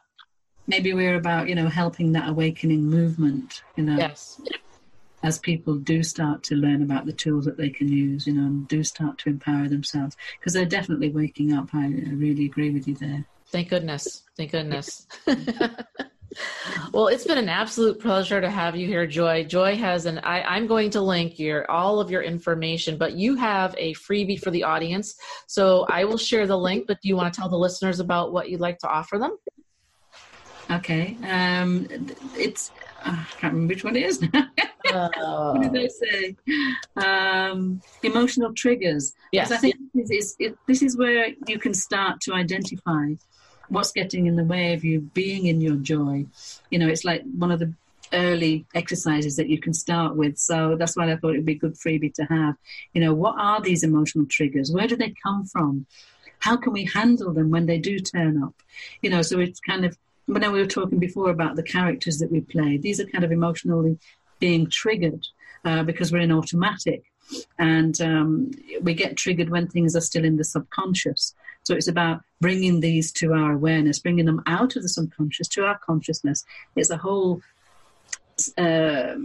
maybe we're about you know helping that awakening movement. You know, Yes. as people do start to learn about the tools that they can use, you know, and do start to empower themselves because they're definitely waking up. I, I really agree with you there. Thank goodness. Thank goodness. well, it's been an absolute pleasure to have you here, Joy. Joy has an I, I'm going to link your all of your information, but you have a freebie for the audience. So I will share the link, but do you want to tell the listeners about what you'd like to offer them? Okay, um, it's uh, I can't remember which one it is now. what did Uh, I say? Um, emotional triggers. yes. Because I think this is, it, this is where you can start to identify what's getting in the way of you being in your joy. You know, it's like one of the early exercises that you can start with. So that's why I thought it would be a good freebie to have. You know, what are these emotional triggers? Where do they come from? How can we handle them when they do turn up? You know, so it's kind of, when we were talking before about the characters that we play, these are kind of emotionally being triggered uh, because we're in automatic and um, we get triggered when things are still in the subconscious. So it's about bringing these to our awareness, bringing them out of the subconscious to our consciousness. It's a whole, uh,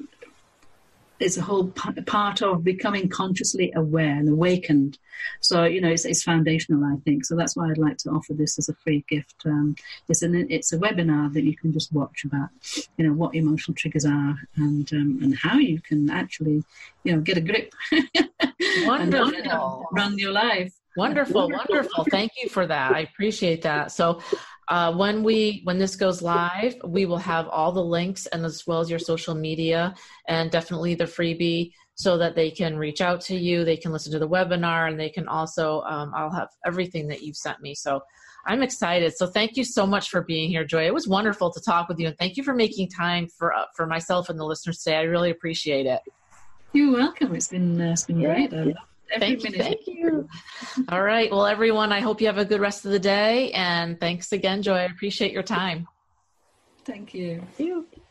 it's a whole p- part of becoming consciously aware and awakened. So you know, it's, it's, foundational, I think. So that's why I'd like to offer this as a free gift. Um, it's an it's a webinar that you can just watch about, you know, what emotional triggers are and um, and how you can actually, you know, get a grip. Wonderful. run your life. Wonderful, wonderful. Thank you for that. I appreciate that. So, uh, when we when this goes live, we will have all the links and as well as your social media and definitely the freebie so that they can reach out to you. They can listen to the webinar and they can also um, I'll have everything that you've sent me. So. I'm excited. So thank you so much for being here, Joy. It was wonderful to talk with you, and thank you for making time for uh, for myself and the listeners today. I really appreciate it. You're welcome. It's been uh, it's been yeah. Great thank minute. You, thank you. All right. Well, everyone, I hope you have a good rest of the day. And thanks again, Joy. I appreciate your time. Thank you. Thank you.